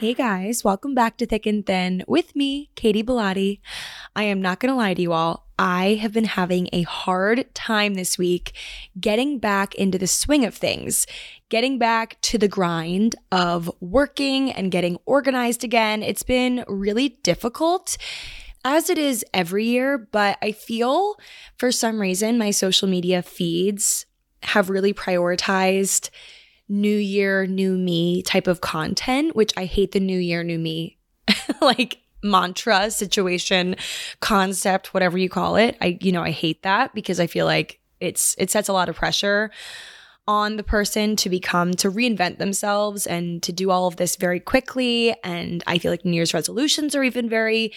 Hey guys, welcome back to Thick and Thin with me, Katy Bellotte. I am not going to lie to you all. I have been having a hard time this week getting back into the swing of things, getting back to the grind of working and getting organized again. It's been really difficult as it is every year, but I feel for some reason my social media feeds have really prioritized new year, new me type of content, which I hate the new year, new me like mantra, situation, concept, whatever you call it. I, you know, I hate that because I feel like it's, it sets a lot of pressure on the person to become, to reinvent themselves and to do all of this very quickly. And I feel like New Year's resolutions are even very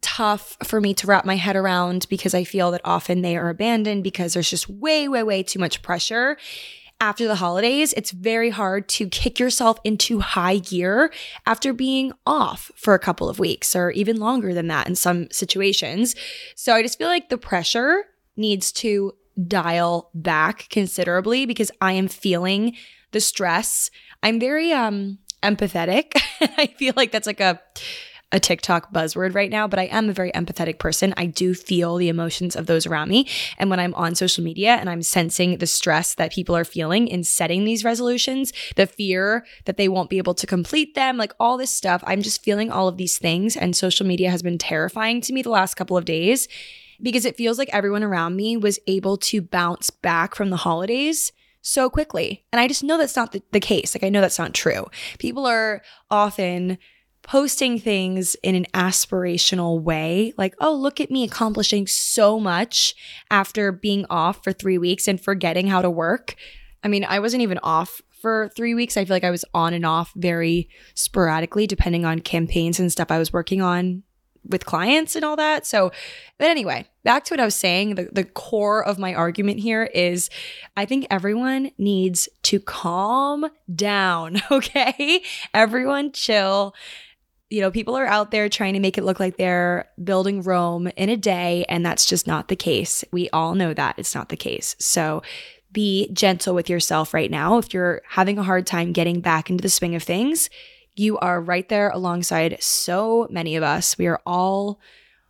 tough for me to wrap my head around because I feel that often they are abandoned because there's just way, way, way too much pressure after the holidays, it's very hard to kick yourself into high gear after being off for a couple of weeks or even longer than that in some situations. So I just feel like the pressure needs to dial back considerably because I am feeling the stress. I'm very um empathetic. I feel like that's like a a TikTok buzzword right now, but I am a very empathetic person. I do feel the emotions of those around me. And when I'm on social media and I'm sensing the stress that people are feeling in setting these resolutions, the fear that they won't be able to complete them, like all this stuff, I'm just feeling all of these things. And social media has been terrifying to me the last couple of days because it feels like everyone around me was able to bounce back from the holidays so quickly. And I just know that's not the, the case. Like, I know that's not true. People are often posting things in an aspirational way, like, oh, look at me accomplishing so much after being off for three weeks and forgetting how to work. I mean, I wasn't even off for three weeks. I feel like I was on and off very sporadically, depending on campaigns and stuff I was working on with clients and all that. So, but anyway, back to what I was saying. The, the core of my argument here is I think everyone needs to calm down, okay? Everyone chill you know, people are out there trying to make it look like they're building Rome in a day, and that's just not the case. We all know that it's not the case. So be gentle with yourself right now. If you're having a hard time getting back into the swing of things, you are right there alongside so many of us. We are all,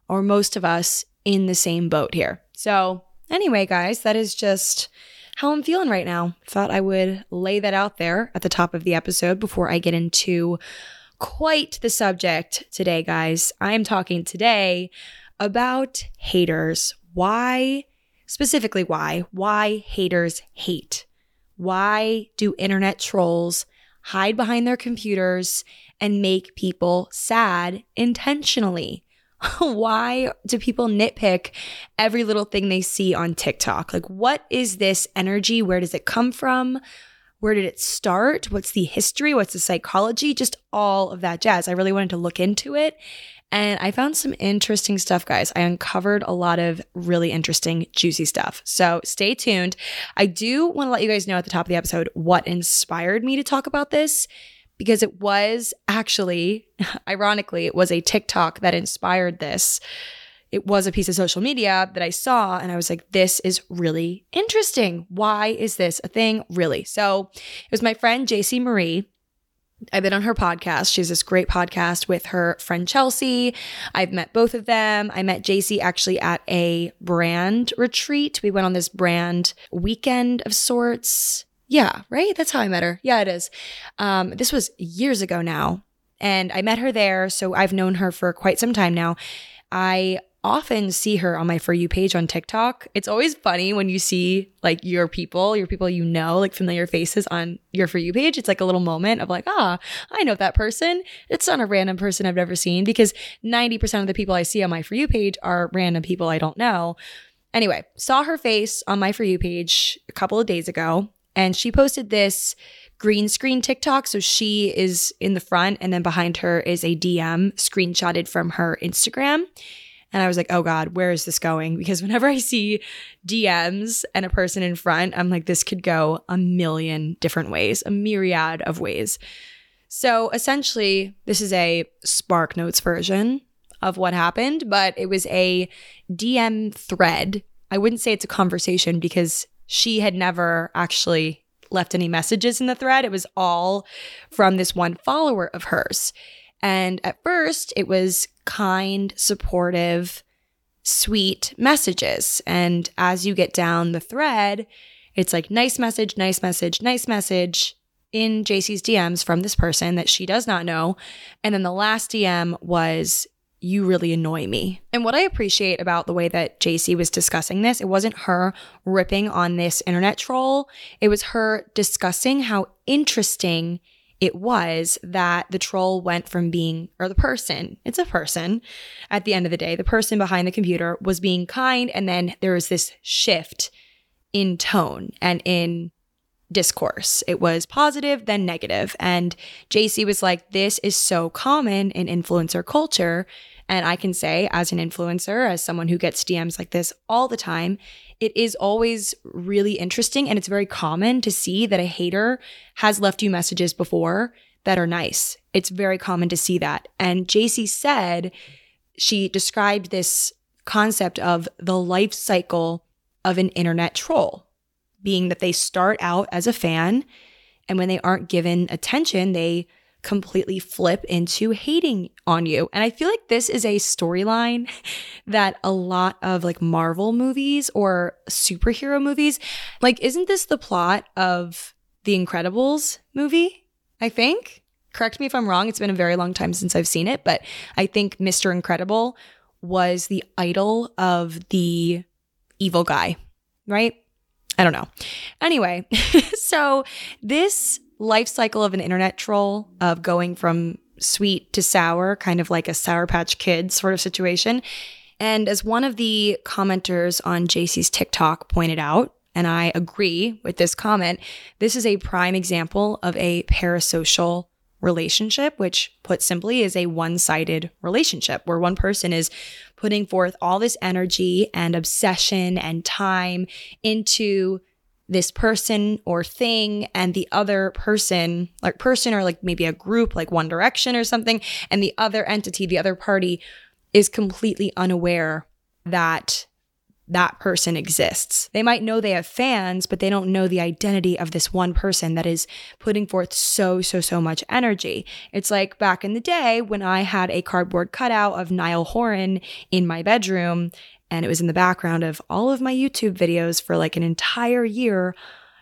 or most of us, in the same boat here. So, anyway, guys, that is just how I'm feeling right now. Thought I would lay that out there at the top of the episode before I get into quite the subject today, guys. I'm talking today about haters. Why, specifically, why? Why haters hate? Why do internet trolls hide behind their computers and make people sad intentionally? Why do people nitpick every little thing they see on TikTok? Like, what is this energy? Where does it come from? Where did it start? What's the history? What's the psychology? Just all of that jazz. I really wanted to look into it. And I found some interesting stuff, guys. I uncovered a lot of really interesting, juicy stuff. So stay tuned. I do want to let you guys know at the top of the episode what inspired me to talk about this because it was actually, ironically, it was a TikTok that inspired this it was a piece of social media that I saw and I was like, this is really interesting. Why is this a thing? Really? So it was my friend JC Marie. I've been on her podcast. She has this great podcast with her friend Chelsea. I've met both of them. I met JC actually at a brand retreat. We went on this brand weekend of sorts. Yeah, right? That's how I met her. Yeah, it is. Um, this was years ago now. And I met her there. So I've known her for quite some time now. I often see her on my For You page on TikTok. It's always funny when you see like your people, your people you know, like familiar faces on your For You page. It's like a little moment of like, ah, I know that person. It's not a random person I've never seen because 90% of the people I see on my For You page are random people I don't know. Anyway, saw her face on my For You page a couple of days ago, and she posted this green screen TikTok. So she is in the front, and then behind her is a DM screenshotted from her Instagram. And I was like, oh God, where is this going? Because whenever I see DMs and a person in front, I'm like, this could go a million different ways, a myriad of ways. So essentially, this is a Spark Notes version of what happened, but it was a DM thread. I wouldn't say it's a conversation because she had never actually left any messages in the thread. It was all from this one follower of hers. And at first, it was kind, supportive, sweet messages. And as you get down the thread, it's like nice message, nice message, nice message in JC's DMs from this person that she does not know. And then the last DM was, You really annoy me. And what I appreciate about the way that JC was discussing this, it wasn't her ripping on this internet troll, it was her discussing how interesting it was that the troll went from being, or the person, it's a person at the end of the day, the person behind the computer was being kind. And then there was this shift in tone and in discourse. It was positive, then negative. And JC was like, this is so common in influencer culture. And I can say, as an influencer, as someone who gets DMs like this all the time, it is always really interesting and it's very common to see that a hater has left you messages before that are nice. It's very common to see that. And JC said she described this concept of the life cycle of an internet troll, being that they start out as a fan and when they aren't given attention, they completely flip into hating on you. And I feel like this is a storyline that a lot of like Marvel movies or superhero movies, like, isn't this the plot of the Incredibles movie? I think. Correct me if I'm wrong. It's been a very long time since I've seen it, but I think Mr. Incredible was the idol of the evil guy, right? I don't know. Anyway, so this life cycle of an internet troll of going from sweet to sour, kind of like a Sour Patch Kid sort of situation. And as one of the commenters on JC's TikTok pointed out, and I agree with this comment, this is a prime example of a parasocial relationship, which put simply is a one sided relationship where one person is putting forth all this energy and obsession and time into this person or thing and the other person, like person or like maybe a group like One Direction or something, and the other entity, the other party is completely unaware that that person exists. They might know they have fans, but they don't know the identity of this one person that is putting forth so, so, so much energy. It's like back in the day when I had a cardboard cutout of Niall Horan in my bedroom and it was in the background of all of my YouTube videos for like an entire year.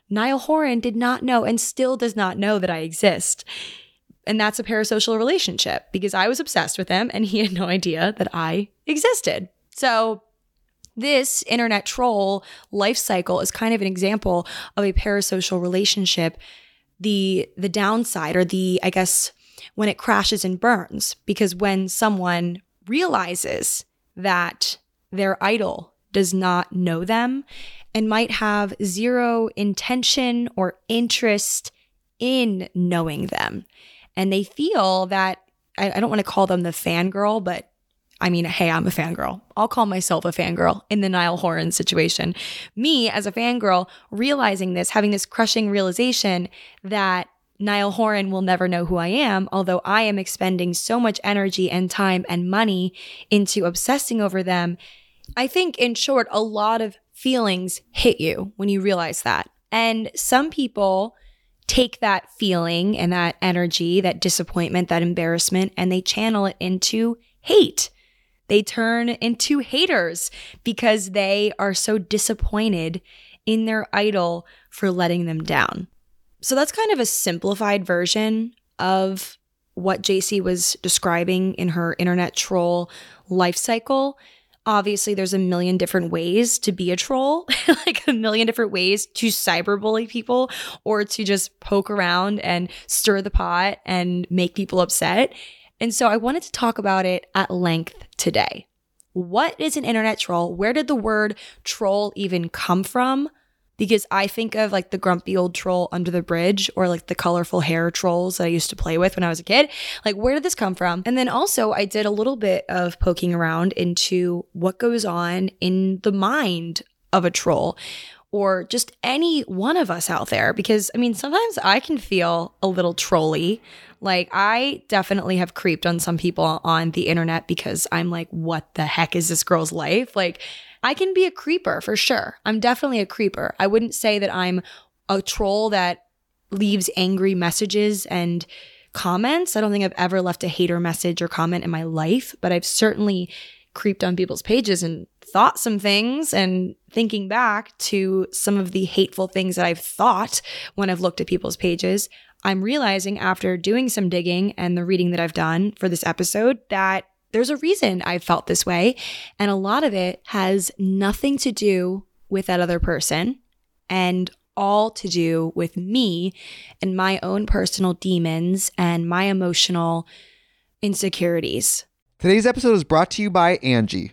Niall Horan did not know and still does not know that I exist. And that's a parasocial relationship because I was obsessed with him and he had no idea that I existed. So, this internet troll life cycle is kind of an example of a parasocial relationship. The the downside or the I guess when it crashes and burns because when someone realizes that their idol does not know them and might have zero intention or interest in knowing them. And they feel that, I, I don't want to call them the fangirl, but I mean, hey, I'm a fangirl. I'll call myself a fangirl in the Niall Horan situation. Me as a fangirl, realizing this, having this crushing realization that Niall Horan will never know who I am, although I am expending so much energy and time and money into obsessing over them. I think, in short, a lot of feelings hit you when you realize that. And some people take that feeling and that energy, that disappointment, that embarrassment, and they channel it into hate. They turn into haters because they are so disappointed in their idol for letting them down. So that's kind of a simplified version of what JC was describing in her internet troll life cycle. Obviously, there's a million different ways to be a troll, like a million different ways to cyberbully people or to just poke around and stir the pot and make people upset. And so I wanted to talk about it at length today. What is an internet troll? Where did the word troll even come from? Because I think of like the grumpy old troll under the bridge or like the colorful hair trolls that I used to play with when I was a kid. Like, where did this come from? And then also, I did a little bit of poking around into what goes on in the mind of a troll or just any one of us out there. Because I mean, sometimes I can feel a little trolly. Like, I definitely have creeped on some people on the internet because I'm like, what the heck is this girl's life? Like, I can be a creeper for sure. I'm definitely a creeper. I wouldn't say that I'm a troll that leaves angry messages and comments. I don't think I've ever left a hater message or comment in my life, but I've certainly creeped on people's pages and thought some things and thinking back to some of the hateful things that I've thought when I've looked at people's pages, I'm realizing after doing some digging and the reading that I've done for this episode that there's a reason I felt this way. And a lot of it has nothing to do with that other person and all to do with me and my own personal demons and my emotional insecurities. Today's episode is brought to you by Angie.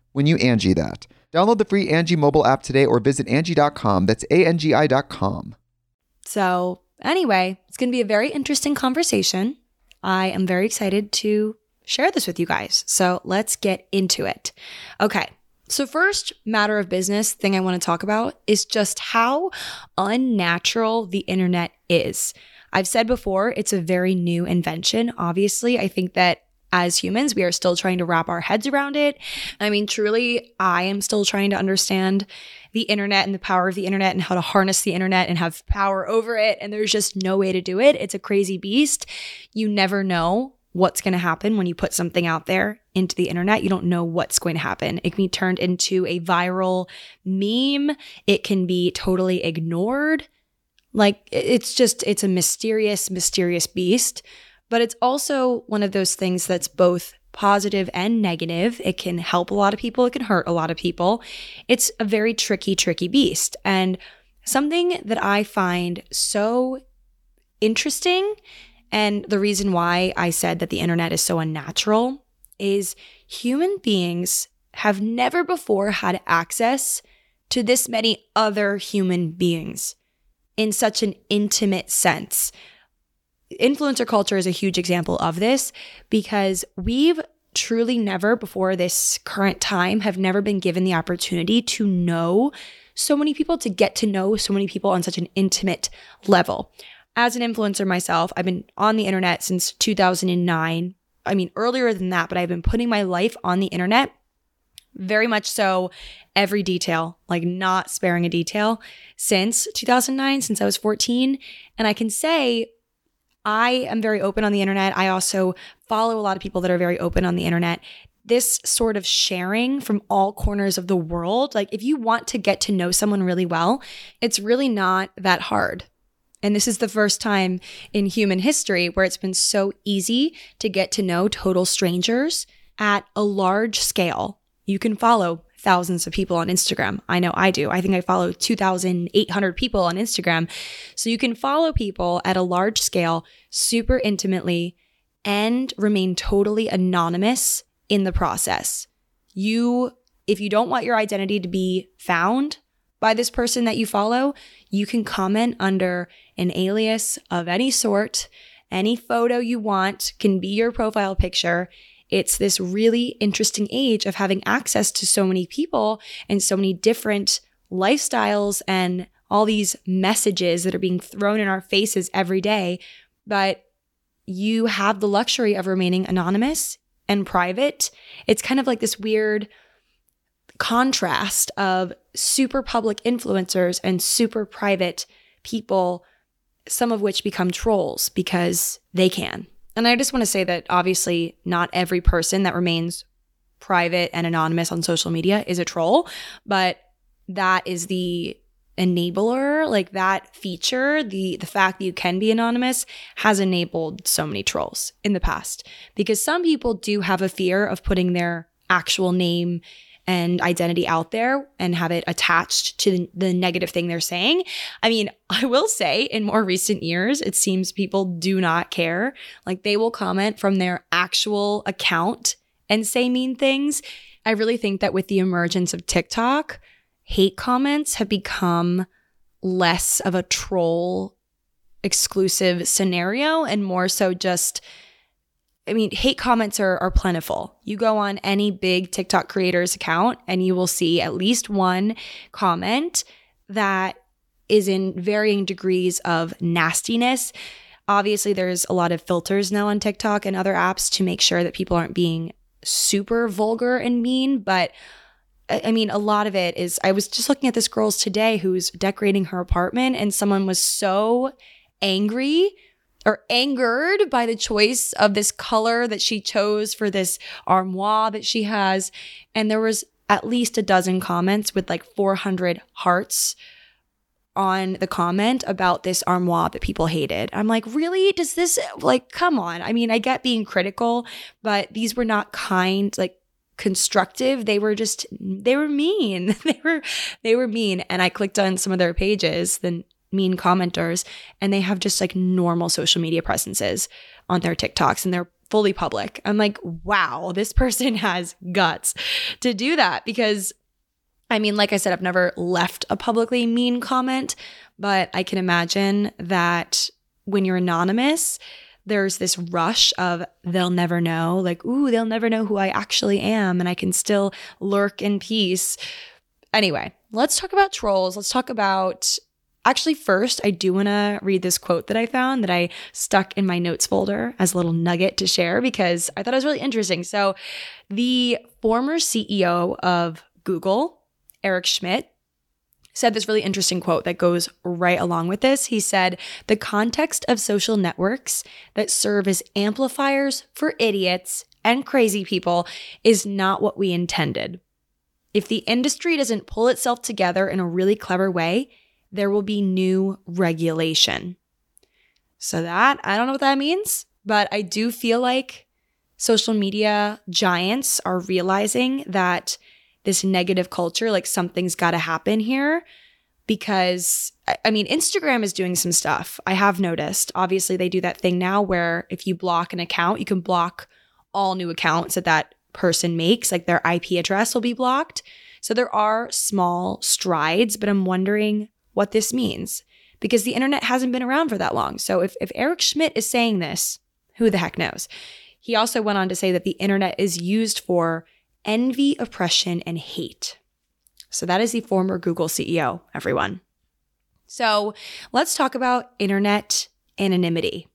when you Angie that. Download the free Angie mobile app today or visit Angie.com. That's A-N-G-I dot com. So, anyway, it's going to be a very interesting conversation. I am very excited to share this with you guys. So, let's get into it. Okay. So, first matter of business thing I want to talk about is just how unnatural the internet is. I've said before, it's a very new invention. Obviously, I think that as humans, we are still trying to wrap our heads around it. I mean, truly, I am still trying to understand the internet and the power of the internet and how to harness the internet and have power over it. And there's just no way to do it. It's a crazy beast. You never know what's going to happen when you put something out there into the internet. You don't know what's going to happen. It can be turned into a viral meme, it can be totally ignored. Like, it's just, it's a mysterious, mysterious beast. But it's also one of those things that's both positive and negative. It can help a lot of people, it can hurt a lot of people. It's a very tricky, tricky beast. And something that I find so interesting, and the reason why I said that the internet is so unnatural, is human beings have never before had access to this many other human beings in such an intimate sense influencer culture is a huge example of this because we've truly never before this current time have never been given the opportunity to know so many people, to get to know so many people on such an intimate level. As an influencer myself, I've been on the internet since 2009. I mean, earlier than that, but I've been putting my life on the internet very much so every detail, like not sparing a detail since 2009, since I was 14. And I can say I am very open on the internet. I also follow a lot of people that are very open on the internet. This sort of sharing from all corners of the world, like if you want to get to know someone really well, it's really not that hard. And this is the first time in human history where it's been so easy to get to know total strangers at a large scale. You can follow thousands of people on Instagram. I know I do. I think I follow 2,800 people on Instagram. So you can follow people at a large scale, super intimately, and remain totally anonymous in the process. You, if you don't want your identity to be found by this person that you follow, you can comment under an alias of any sort. Any photo you want can be your profile picture it's this really interesting age of having access to so many people and so many different lifestyles and all these messages that are being thrown in our faces every day. But you have the luxury of remaining anonymous and private. It's kind of like this weird contrast of super public influencers and super private people, some of which become trolls because they can. And I just want to say that obviously not every person that remains private and anonymous on social media is a troll, but that is the enabler like that feature the the fact that you can be anonymous has enabled so many trolls in the past. Because some people do have a fear of putting their actual name and identity out there and have it attached to the negative thing they're saying. I mean, I will say in more recent years, it seems people do not care. Like they will comment from their actual account and say mean things. I really think that with the emergence of TikTok, hate comments have become less of a troll exclusive scenario and more so just I mean, hate comments are, are plentiful. You go on any big TikTok creator's account and you will see at least one comment that is in varying degrees of nastiness. Obviously, there's a lot of filters now on TikTok and other apps to make sure that people aren't being super vulgar and mean, but I mean, a lot of it is. I was just looking at this girl's today who's decorating her apartment, and someone was so angry or angered by the choice of this color that she chose for this armoire that she has. And there was at least a dozen comments with like 400 hearts on the comment about this armoire that people hated. I'm like, really? Does this like come on? I mean, I get being critical, but these were not kind, like constructive. They were just they were mean. they were they were mean. And I clicked on some of their pages, then mean commenters and they have just like normal social media presences on their TikToks and they're fully public. I'm like, wow, this person has guts to do that because I mean, like I said, I've never left a publicly mean comment, but I can imagine that when you're anonymous, there's this rush of they'll never know, like, ooh, they'll never know who I actually am, and I can still lurk in peace. Anyway, let's talk about trolls. Let's talk about Actually, first, I do want to read this quote that I found that I stuck in my notes folder as a little nugget to share because I thought it was really interesting. So, the former CEO of Google, Eric Schmidt, said this really interesting quote that goes right along with this. He said, The context of social networks that serve as amplifiers for idiots and crazy people is not what we intended. If the industry doesn't pull itself together in a really clever way, there will be new regulation. So, that, I don't know what that means, but I do feel like social media giants are realizing that this negative culture, like something's got to happen here because I mean, Instagram is doing some stuff. I have noticed. Obviously, they do that thing now where if you block an account, you can block all new accounts that that person makes, like their IP address will be blocked. So there are small strides, but I'm wondering what this means because the internet hasn't been around for that long. So if, if Eric Schmidt is saying this, who the heck knows? He also went on to say that the internet is used for envy, oppression, and hate. So that is the former Google CEO, everyone. So let's talk about internet anonymity.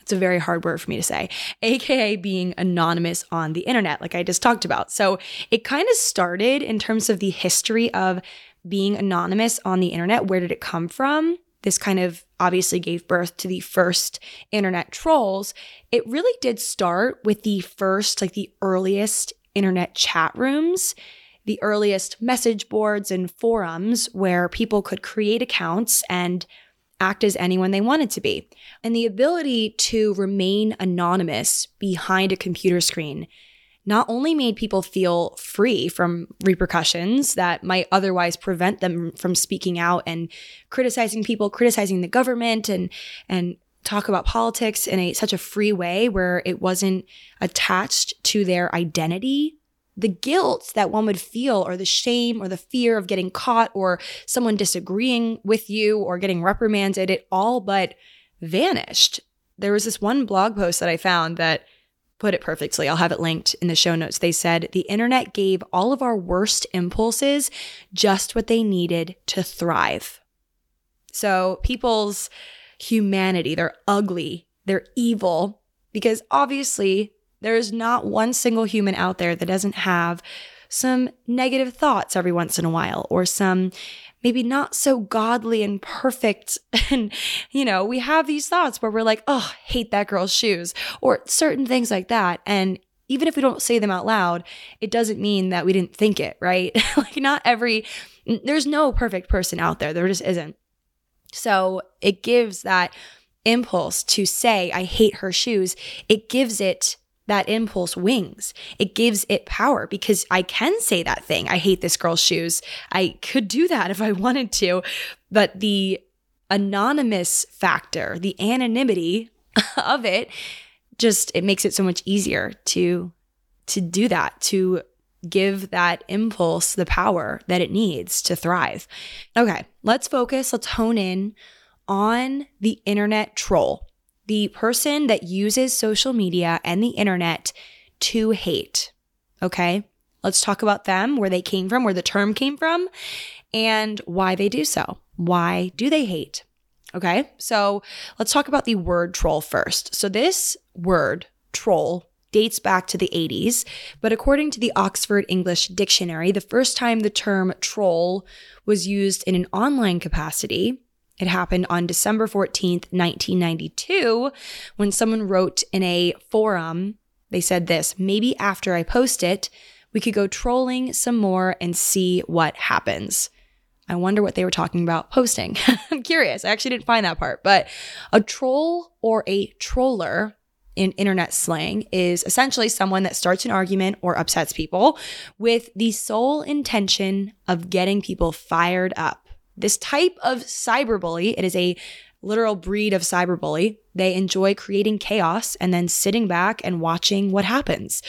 It's a very hard word for me to say, aka being anonymous on the internet, like I just talked about. So it kind of started in terms of the history of being anonymous on the internet. Where did it come from? This kind of obviously gave birth to the first internet trolls. It really did start with the first, like the earliest internet chat rooms the earliest message boards and forums where people could create accounts and act as anyone they wanted to be. And the ability to remain anonymous behind a computer screen not only made people feel free from repercussions that might otherwise prevent them from speaking out and criticizing people, criticizing the government and and talk about politics in a such a free way where it wasn't attached to their identity the guilt that one would feel, or the shame, or the fear of getting caught, or someone disagreeing with you, or getting reprimanded, it all but vanished. There was this one blog post that I found that put it perfectly. I'll have it linked in the show notes. They said the internet gave all of our worst impulses just what they needed to thrive. So people's humanity, they're ugly, they're evil, because obviously there is not one single human out there that doesn't have some negative thoughts every once in a while or some maybe not so godly and perfect. And, you know, we have these thoughts where we're like, oh, hate that girl's shoes or certain things like that. And even if we don't say them out loud, it doesn't mean that we didn't think it, right? like, not every, there's no perfect person out there. There just isn't. So it gives that impulse to say, I hate her shoes. It gives it that impulse wings. It gives it power because I can say that thing. I hate this girl's shoes. I could do that if I wanted to. But the anonymous factor, the anonymity of it, just it makes it so much easier to to do that, to give that impulse the power that it needs to thrive. Okay, let's focus, let's hone in on the internet troll the person that uses social media and the internet to hate. Okay. Let's talk about them, where they came from, where the term came from, and why they do so. Why do they hate? Okay. So let's talk about the word troll first. So this word, troll, dates back to the 80s, but according to the Oxford English Dictionary, the first time the term troll was used in an online capacity it happened on December 14th, 1992, when someone wrote in a forum, they said this maybe after I post it, we could go trolling some more and see what happens. I wonder what they were talking about posting. I'm curious. I actually didn't find that part, but a troll or a troller in internet slang is essentially someone that starts an argument or upsets people with the sole intention of getting people fired up. This type of cyberbully, it is a literal breed of cyberbully. They enjoy creating chaos and then sitting back and watching what happens.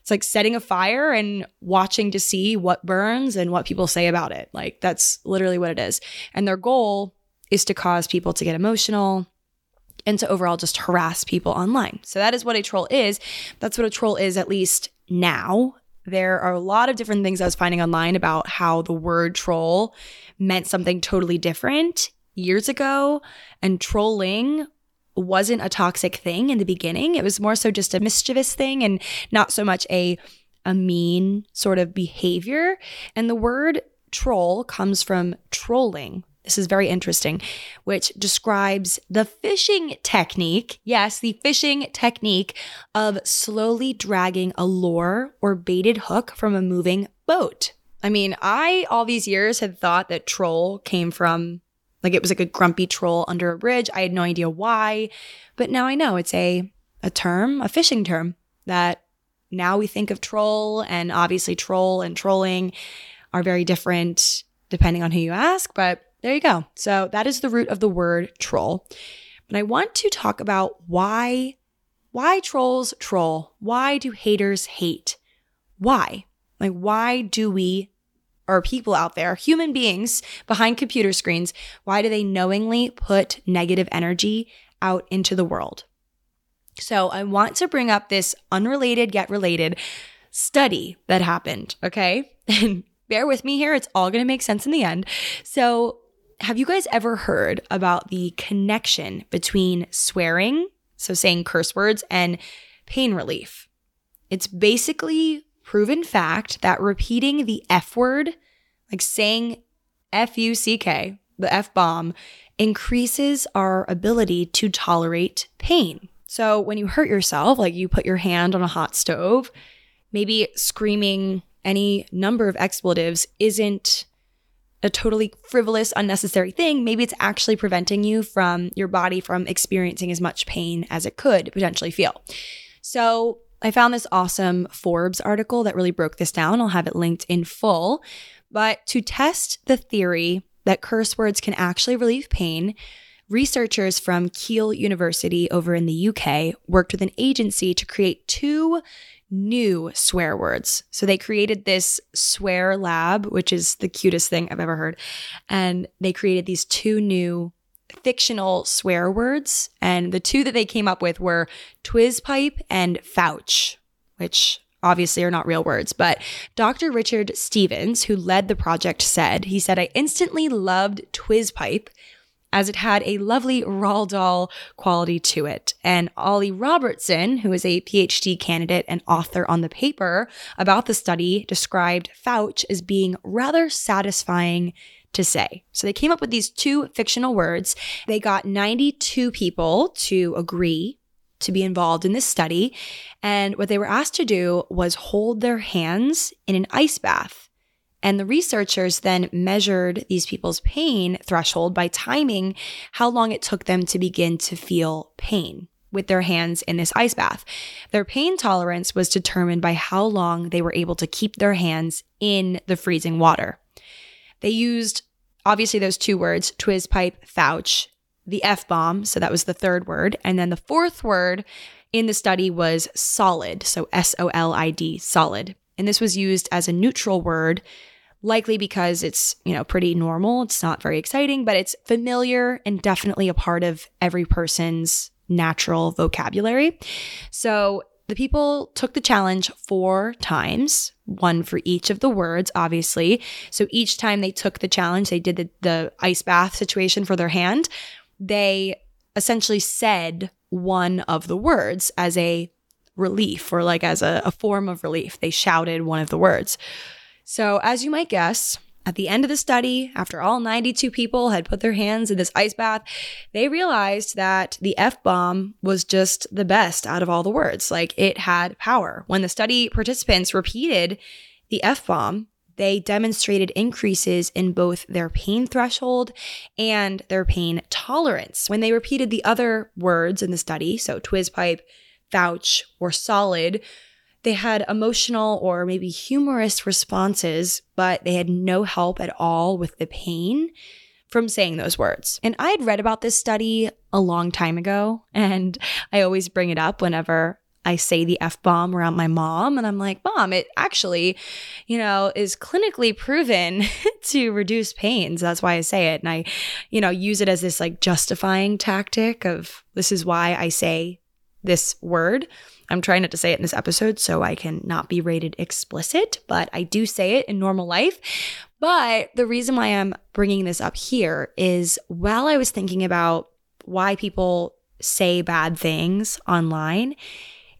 It's like setting a fire and watching to see what burns and what people say about it. Like that's literally what it is. And their goal is to cause people to get emotional and to overall just harass people online. So that is what a troll is. That's what a troll is, at least now. There are a lot of different things I was finding online about how the word troll meant something totally different years ago. And trolling wasn't a toxic thing in the beginning. It was more so just a mischievous thing and not so much a a mean sort of behavior. And the word troll comes from trolling, this is very interesting, which describes the fishing technique. Yes, the fishing technique of slowly dragging a lure or baited hook from a moving boat. I mean, I all these years had thought that troll came from like it was like a grumpy troll under a bridge. I had no idea why, but now I know it's a a term, a fishing term that now we think of troll and obviously troll and trolling are very different depending on who you ask, but there you go. So that is the root of the word troll. But I want to talk about why why trolls troll? Why do haters hate? Why? Like why do we or people out there, human beings behind computer screens, why do they knowingly put negative energy out into the world? So I want to bring up this unrelated yet related study that happened, okay? And bear with me here, it's all going to make sense in the end. So have you guys ever heard about the connection between swearing so saying curse words, and pain relief. It's basically proven fact that repeating the F word, like saying F U C K, the F bomb, increases our ability to tolerate pain. So when you hurt yourself, like you put your hand on a hot stove, maybe screaming any number of expletives isn't a totally frivolous, unnecessary thing. Maybe it's actually preventing you from your body from experiencing as much pain as it could potentially feel. So I found this awesome Forbes article that really broke this down. I'll have it linked in full. But to test the theory that curse words can actually relieve pain, researchers from Keele University over in the UK worked with an agency to create two new swear words. So they created this swear lab, which is the cutest thing I've ever heard. And they created these two new fictional swear words. And the two that they came up with were Twizpipe and Fouch, which obviously are not real words. But Dr. Richard Stevens, who led the project, said, he said, I instantly loved Twizpipe as it had a lovely Roald Dahl quality to it. And Ollie Robertson, who is a PhD candidate and author on the paper about the study, described Fouch as being rather satisfying to say. So they came up with these two fictional words. They got 92 people to agree to be involved in this study. And what they were asked to do was hold their hands in an ice bath and the researchers then measured these people's pain threshold by timing how long it took them to begin to feel pain with their hands in this ice bath. Their pain tolerance was determined by how long they were able to keep their hands in the freezing water. They used obviously those two words, Twizpipe, Fouch, the F bomb, so that was the third word, and then the fourth word in the study was solid, so S O L I D, solid. And this was used as a neutral word likely because it's, you know, pretty normal. It's not very exciting, but it's familiar and definitely a part of every person's natural vocabulary. So the people took the challenge four times, one for each of the words, obviously. So each time they took the challenge, they did the, the ice bath situation for their hand. They essentially said one of the words as a relief or like as a, a form of relief. They shouted one of the words. So, as you might guess, at the end of the study, after all 92 people had put their hands in this ice bath, they realized that the F bomb was just the best out of all the words. Like it had power. When the study participants repeated the F bomb, they demonstrated increases in both their pain threshold and their pain tolerance. When they repeated the other words in the study, so Twizpipe, Fouch or solid, they had emotional or maybe humorous responses, but they had no help at all with the pain from saying those words. And I had read about this study a long time ago, and I always bring it up whenever I say the F bomb around my mom. And I'm like, Mom, it actually, you know, is clinically proven to reduce pains. That's why I say it. And I, you know, use it as this like justifying tactic of this is why I say this word. I'm trying not to say it in this episode so I can not be rated explicit, but I do say it in normal life. But the reason why I'm bringing this up here is while I was thinking about why people say bad things online,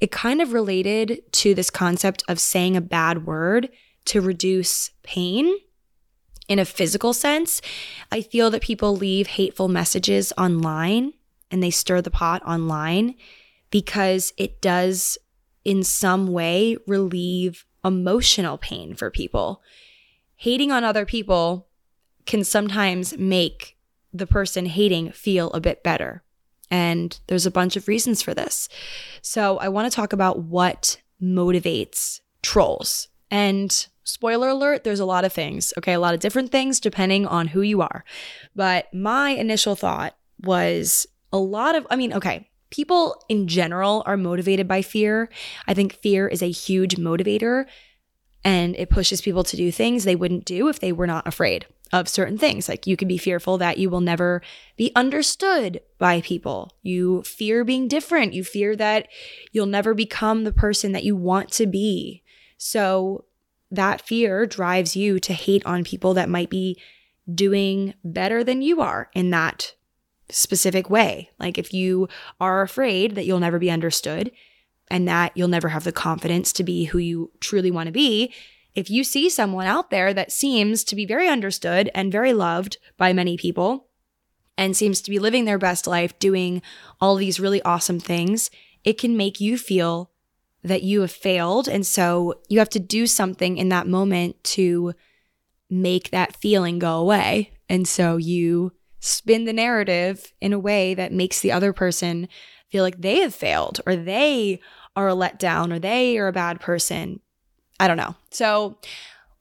it kind of related to this concept of saying a bad word to reduce pain in a physical sense. I feel that people leave hateful messages online and they stir the pot online because it does, in some way, relieve emotional pain for people. Hating on other people can sometimes make the person hating feel a bit better. And there's a bunch of reasons for this. So I want to talk about what motivates trolls. And spoiler alert, there's a lot of things, okay? A lot of different things depending on who you are. But my initial thought was a lot of, I mean, okay, people in general are motivated by fear. I think fear is a huge motivator and it pushes people to do things they wouldn't do if they were not afraid of certain things. Like you can be fearful that you will never be understood by people. You fear being different. You fear that you'll never become the person that you want to be. So that fear drives you to hate on people that might be doing better than you are in that specific way. Like if you are afraid that you'll never be understood and that you'll never have the confidence to be who you truly want to be, if you see someone out there that seems to be very understood and very loved by many people and seems to be living their best life, doing all these really awesome things, it can make you feel that you have failed. And so you have to do something in that moment to make that feeling go away. And so you spin the narrative in a way that makes the other person feel like they have failed or they are a letdown or they are a bad person. I don't know. So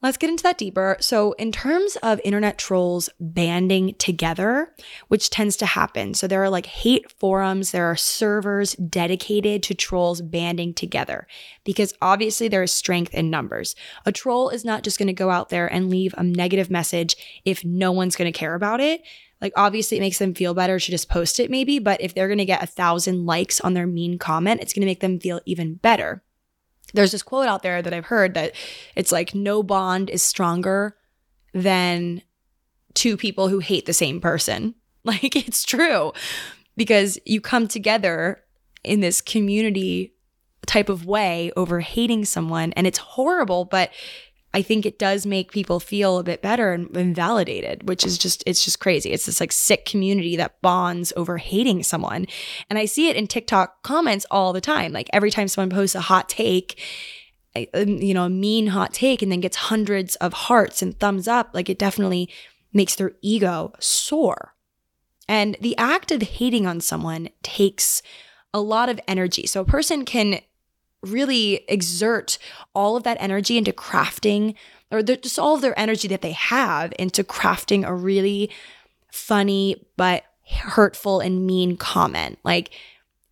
let's get into that deeper. So, in terms of internet trolls banding together, which tends to happen, so there are like hate forums, there are servers dedicated to trolls banding together because obviously there is strength in numbers. A troll is not just going to go out there and leave a negative message if no one's going to care about it. Like, obviously, it makes them feel better to just post it, maybe, but if they're going to get a thousand likes on their mean comment, it's going to make them feel even better. There's this quote out there that I've heard that it's like, no bond is stronger than two people who hate the same person. Like, it's true because you come together in this community type of way over hating someone, and it's horrible, but I think it does make people feel a bit better and, and, validated, which is just, it's just crazy. It's this like sick community that bonds over hating someone. And I see it in TikTok comments all the time. Like every time someone posts a hot take, um, you know, a mean hot take and then gets hundreds of hearts and thumbs up, like it definitely makes their ego soar. And the act of hating on someone takes a lot of energy. So a person can really exert all of that energy into crafting or just all of their energy that they have into crafting a really funny but hurtful and mean comment. Like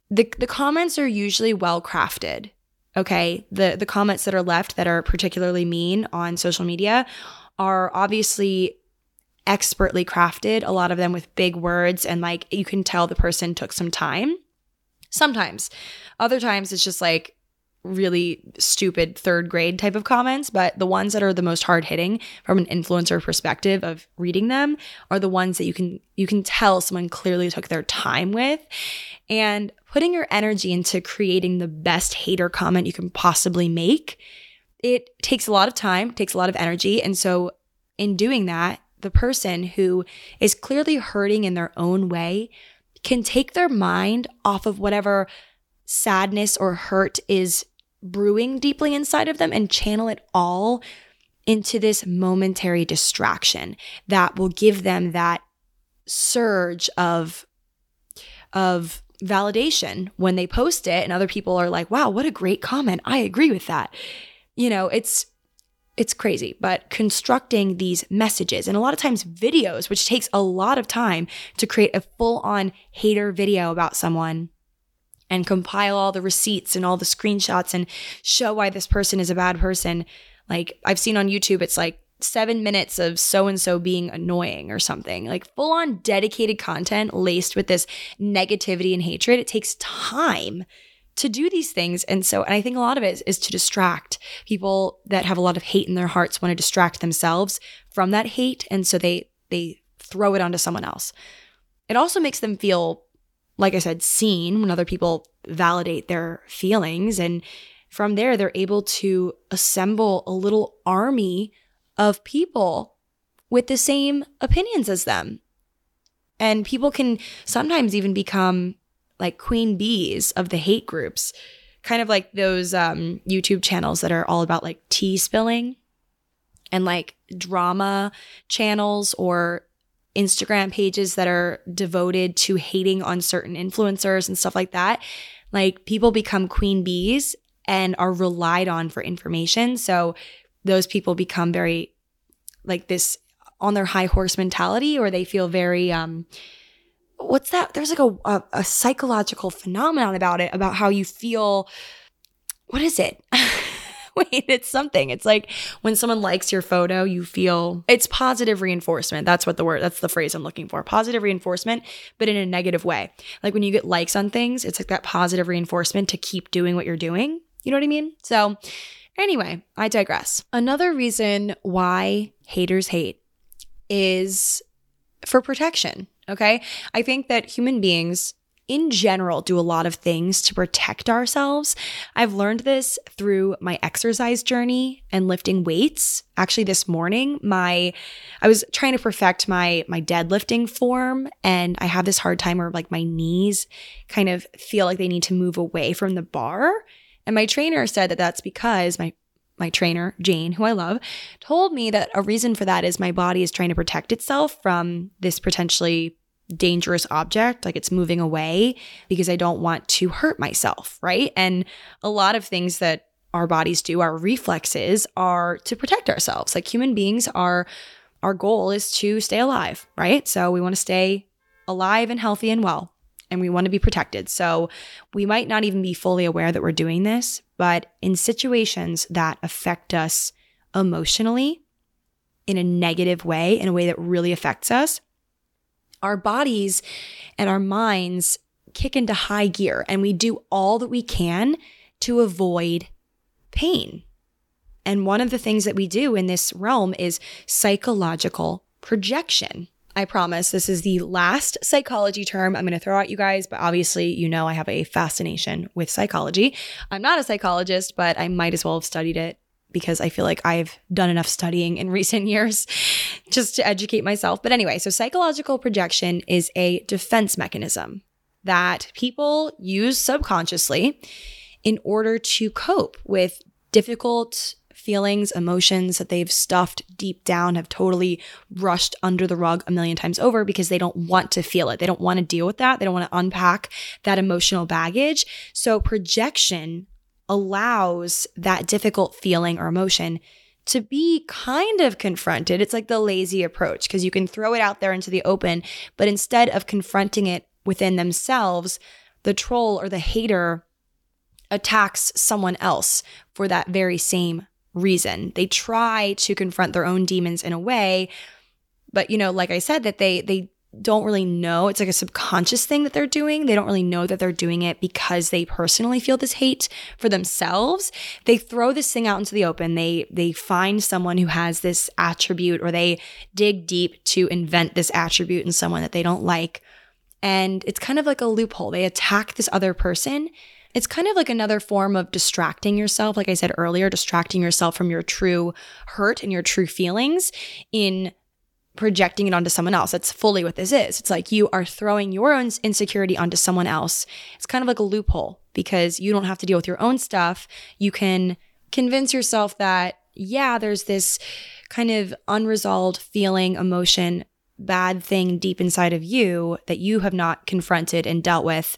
the the comments are usually well crafted. Okay? The the comments that are left that are particularly mean on social media are obviously expertly crafted, a lot of them with big words and like you can tell the person took some time. Sometimes. Other times it's just like really stupid third grade type of comments, but the ones that are the most hard hitting from an influencer perspective of reading them are the ones that you can you can tell someone clearly took their time with and putting your energy into creating the best hater comment you can possibly make. It takes a lot of time, takes a lot of energy, and so in doing that, the person who is clearly hurting in their own way can take their mind off of whatever sadness or hurt is brewing deeply inside of them and channel it all into this momentary distraction that will give them that surge of of validation when they post it and other people are like wow what a great comment. I agree with that. You know it's it's crazy but constructing these messages and a lot of times videos which takes a lot of time to create a full on hater video about someone and compile all the receipts and all the screenshots and show why this person is a bad person. Like I've seen on YouTube, it's like seven minutes of so and so being annoying or something, like full on dedicated content laced with this negativity and hatred. It takes time to do these things. And so, and I think a lot of it is, is to distract people that have a lot of hate in their hearts want to distract themselves from that hate. And so they, they throw it onto someone else. It also makes them feel like I said, seen when other people validate their feelings. And from there, they're able to assemble a little army of people with the same opinions as them. And people can sometimes even become like queen bees of the hate groups, kind of like those um, YouTube channels that are all about like tea spilling and like drama channels or Instagram pages that are devoted to hating on certain influencers and stuff like that, like people become queen bees and are relied on for information. So those people become very like this on their high horse mentality or they feel very um what's that there's like a, a, a psychological phenomenon about it about how you feel what is it wait, it's something. It's like when someone likes your photo, you feel it's positive reinforcement. That's what the word, that's the phrase I'm looking for. Positive reinforcement, but in a negative way. Like when you get likes on things, it's like that positive reinforcement to keep doing what you're doing. You know what I mean? So, anyway, I digress. Another reason why haters hate is for protection. Okay. I think that human beings in general do a lot of things to protect ourselves. I've learned this through my exercise journey and lifting weights. Actually this morning, my I was trying to perfect my my deadlifting form and I have this hard time where like my knees kind of feel like they need to move away from the bar. And my trainer said that that's because my my trainer, Jane, who I love, told me that a reason for that is my body is trying to protect itself from this potentially dangerous object, like it's moving away because I don't want to hurt myself, right? And a lot of things that our bodies do, our reflexes are to protect ourselves. Like human beings are our goal is to stay alive, right? So we want to stay alive and healthy and well and we want to be protected. So we might not even be fully aware that we're doing this, but in situations that affect us emotionally in a negative way, in a way that really affects us, our bodies and our minds kick into high gear and we do all that we can to avoid pain. And one of the things that we do in this realm is psychological projection. I promise this is the last psychology term I'm going to throw at you guys, but obviously, you know, I have a fascination with psychology. I'm not a psychologist, but I might as well have studied it because I feel like I've done enough studying in recent years just to educate myself. But anyway, so psychological projection is a defense mechanism that people use subconsciously in order to cope with difficult feelings, emotions that they've stuffed deep down, have totally rushed under the rug a million times over because they don't want to feel it. They don't want to deal with that. They don't want to unpack that emotional baggage. So projection allows that difficult feeling or emotion to be kind of confronted. It's like the lazy approach because you can throw it out there into the open, but instead of confronting it within themselves, the troll or the hater attacks someone else for that very same reason. They try to confront their own demons in a way, but you know, like I said that they they don't really know. It's like a subconscious thing that they're doing. They don't really know that they're doing it because they personally feel this hate for themselves. They throw this thing out into the open. They they find someone who has this attribute or they dig deep to invent this attribute in someone that they don't like. And it's kind of like a loophole. They attack this other person it's kind of like another form of distracting yourself. Like I said earlier, distracting yourself from your true hurt and your true feelings in projecting it onto someone else. That's fully what this is. It's like you are throwing your own insecurity onto someone else. It's kind of like a loophole because you don't have to deal with your own stuff. You can convince yourself that, yeah, there's this kind of unresolved feeling, emotion, bad thing deep inside of you that you have not confronted and dealt with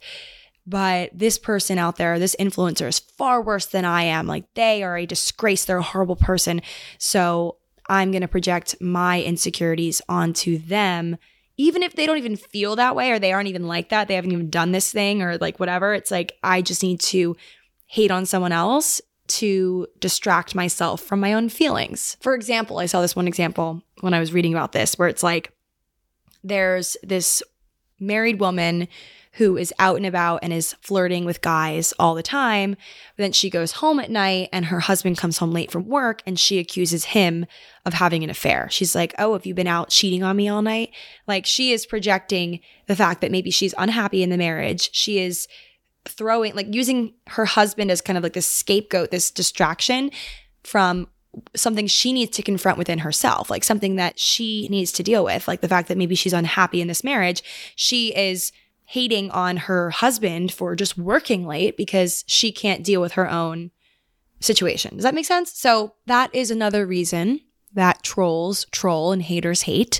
but this person out there, this influencer is far worse than I am. Like they are a disgrace, they're a horrible person. So I'm going to project my insecurities onto them. Even if they don't even feel that way or they aren't even like that, they haven't even done this thing or like whatever. It's like I just need to hate on someone else to distract myself from my own feelings. For example, I saw this one example when I was reading about this where it's like there's this married woman who is out and about and is flirting with guys all the time. But then she goes home at night and her husband comes home late from work and she accuses him of having an affair. She's like, Oh, have you been out cheating on me all night? Like she is projecting the fact that maybe she's unhappy in the marriage. She is throwing, like using her husband as kind of like this scapegoat, this distraction from something she needs to confront within herself, like something that she needs to deal with, like the fact that maybe she's unhappy in this marriage. She is hating on her husband for just working late because she can't deal with her own situation. Does that make sense? So that is another reason that trolls troll and haters hate.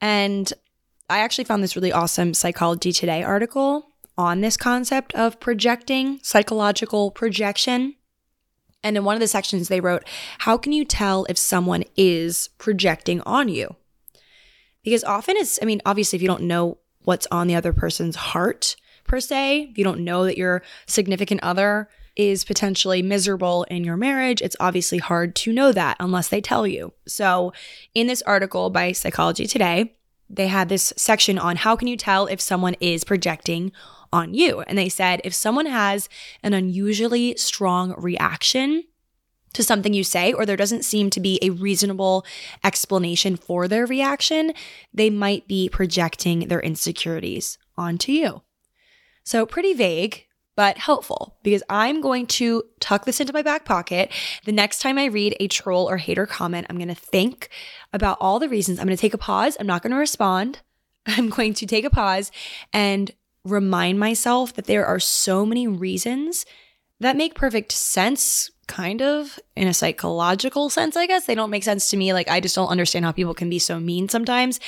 And I actually found this really awesome Psychology Today article on this concept of projecting, psychological projection. And in one of the sections, they wrote, How can you tell if someone is projecting on you? Because often it's, I mean, obviously, if you don't know what's on the other person's heart, per se. If you don't know that your significant other is potentially miserable in your marriage, it's obviously hard to know that unless they tell you. So, in this article by Psychology Today, they had this section on how can you tell if someone is projecting on you. And they said if someone has an unusually strong reaction to something you say, or there doesn't seem to be a reasonable explanation for their reaction, they might be projecting their insecurities onto you. So, pretty vague, but helpful because I'm going to tuck this into my back pocket. The next time I read a troll or hater comment, I'm going to think about all the reasons. I'm going to take a pause. I'm not going to respond. I'm going to take a pause and remind myself that there are so many reasons that make perfect sense, kind of in a psychological sense, I guess. They don't make sense to me. Like, I just don't understand how people can be so mean sometimes.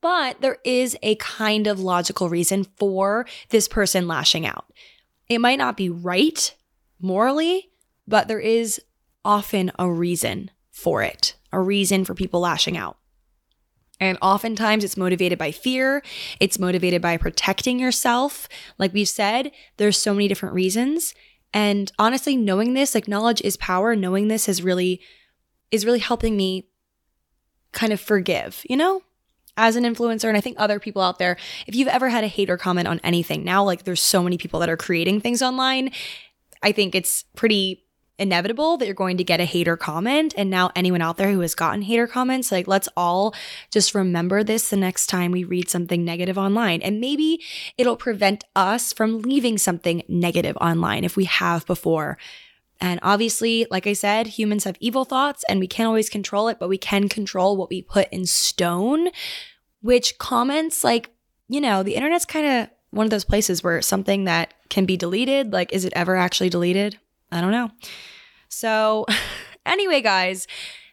But there is a kind of logical reason for this person lashing out. It might not be right morally, but there is often a reason for it, a reason for people lashing out. And oftentimes it's motivated by fear. It's motivated by protecting yourself. Like we've said, there's so many different reasons. And honestly, knowing this, like knowledge is power, knowing this has really is really helping me kind of forgive, you know? As an influencer, and I think other people out there, if you've ever had a hater comment on anything, now like there's so many people that are creating things online. I think it's pretty inevitable that you're going to get a hater comment. And now, anyone out there who has gotten hater comments, like, let's all just remember this the next time we read something negative online. And maybe it'll prevent us from leaving something negative online if we have before. And obviously, like I said, humans have evil thoughts and we can't always control it, but we can control what we put in stone, which comments like, you know, the internet's kind of one of those places where something that can be deleted, like, is it ever actually deleted? I don't know. So, anyway, guys,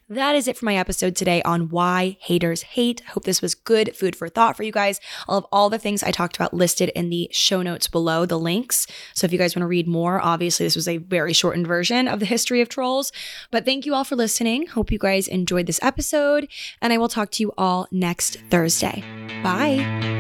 that is it for my episode today on why haters hate. Hope this was good food for thought for you guys. I'll have all the things I talked about listed in the show notes below, the links. So if you guys want to read more, obviously this was a very shortened version of the history of trolls. But thank you all for listening. Hope you guys enjoyed this episode, and I will talk to you all next Thursday. Bye.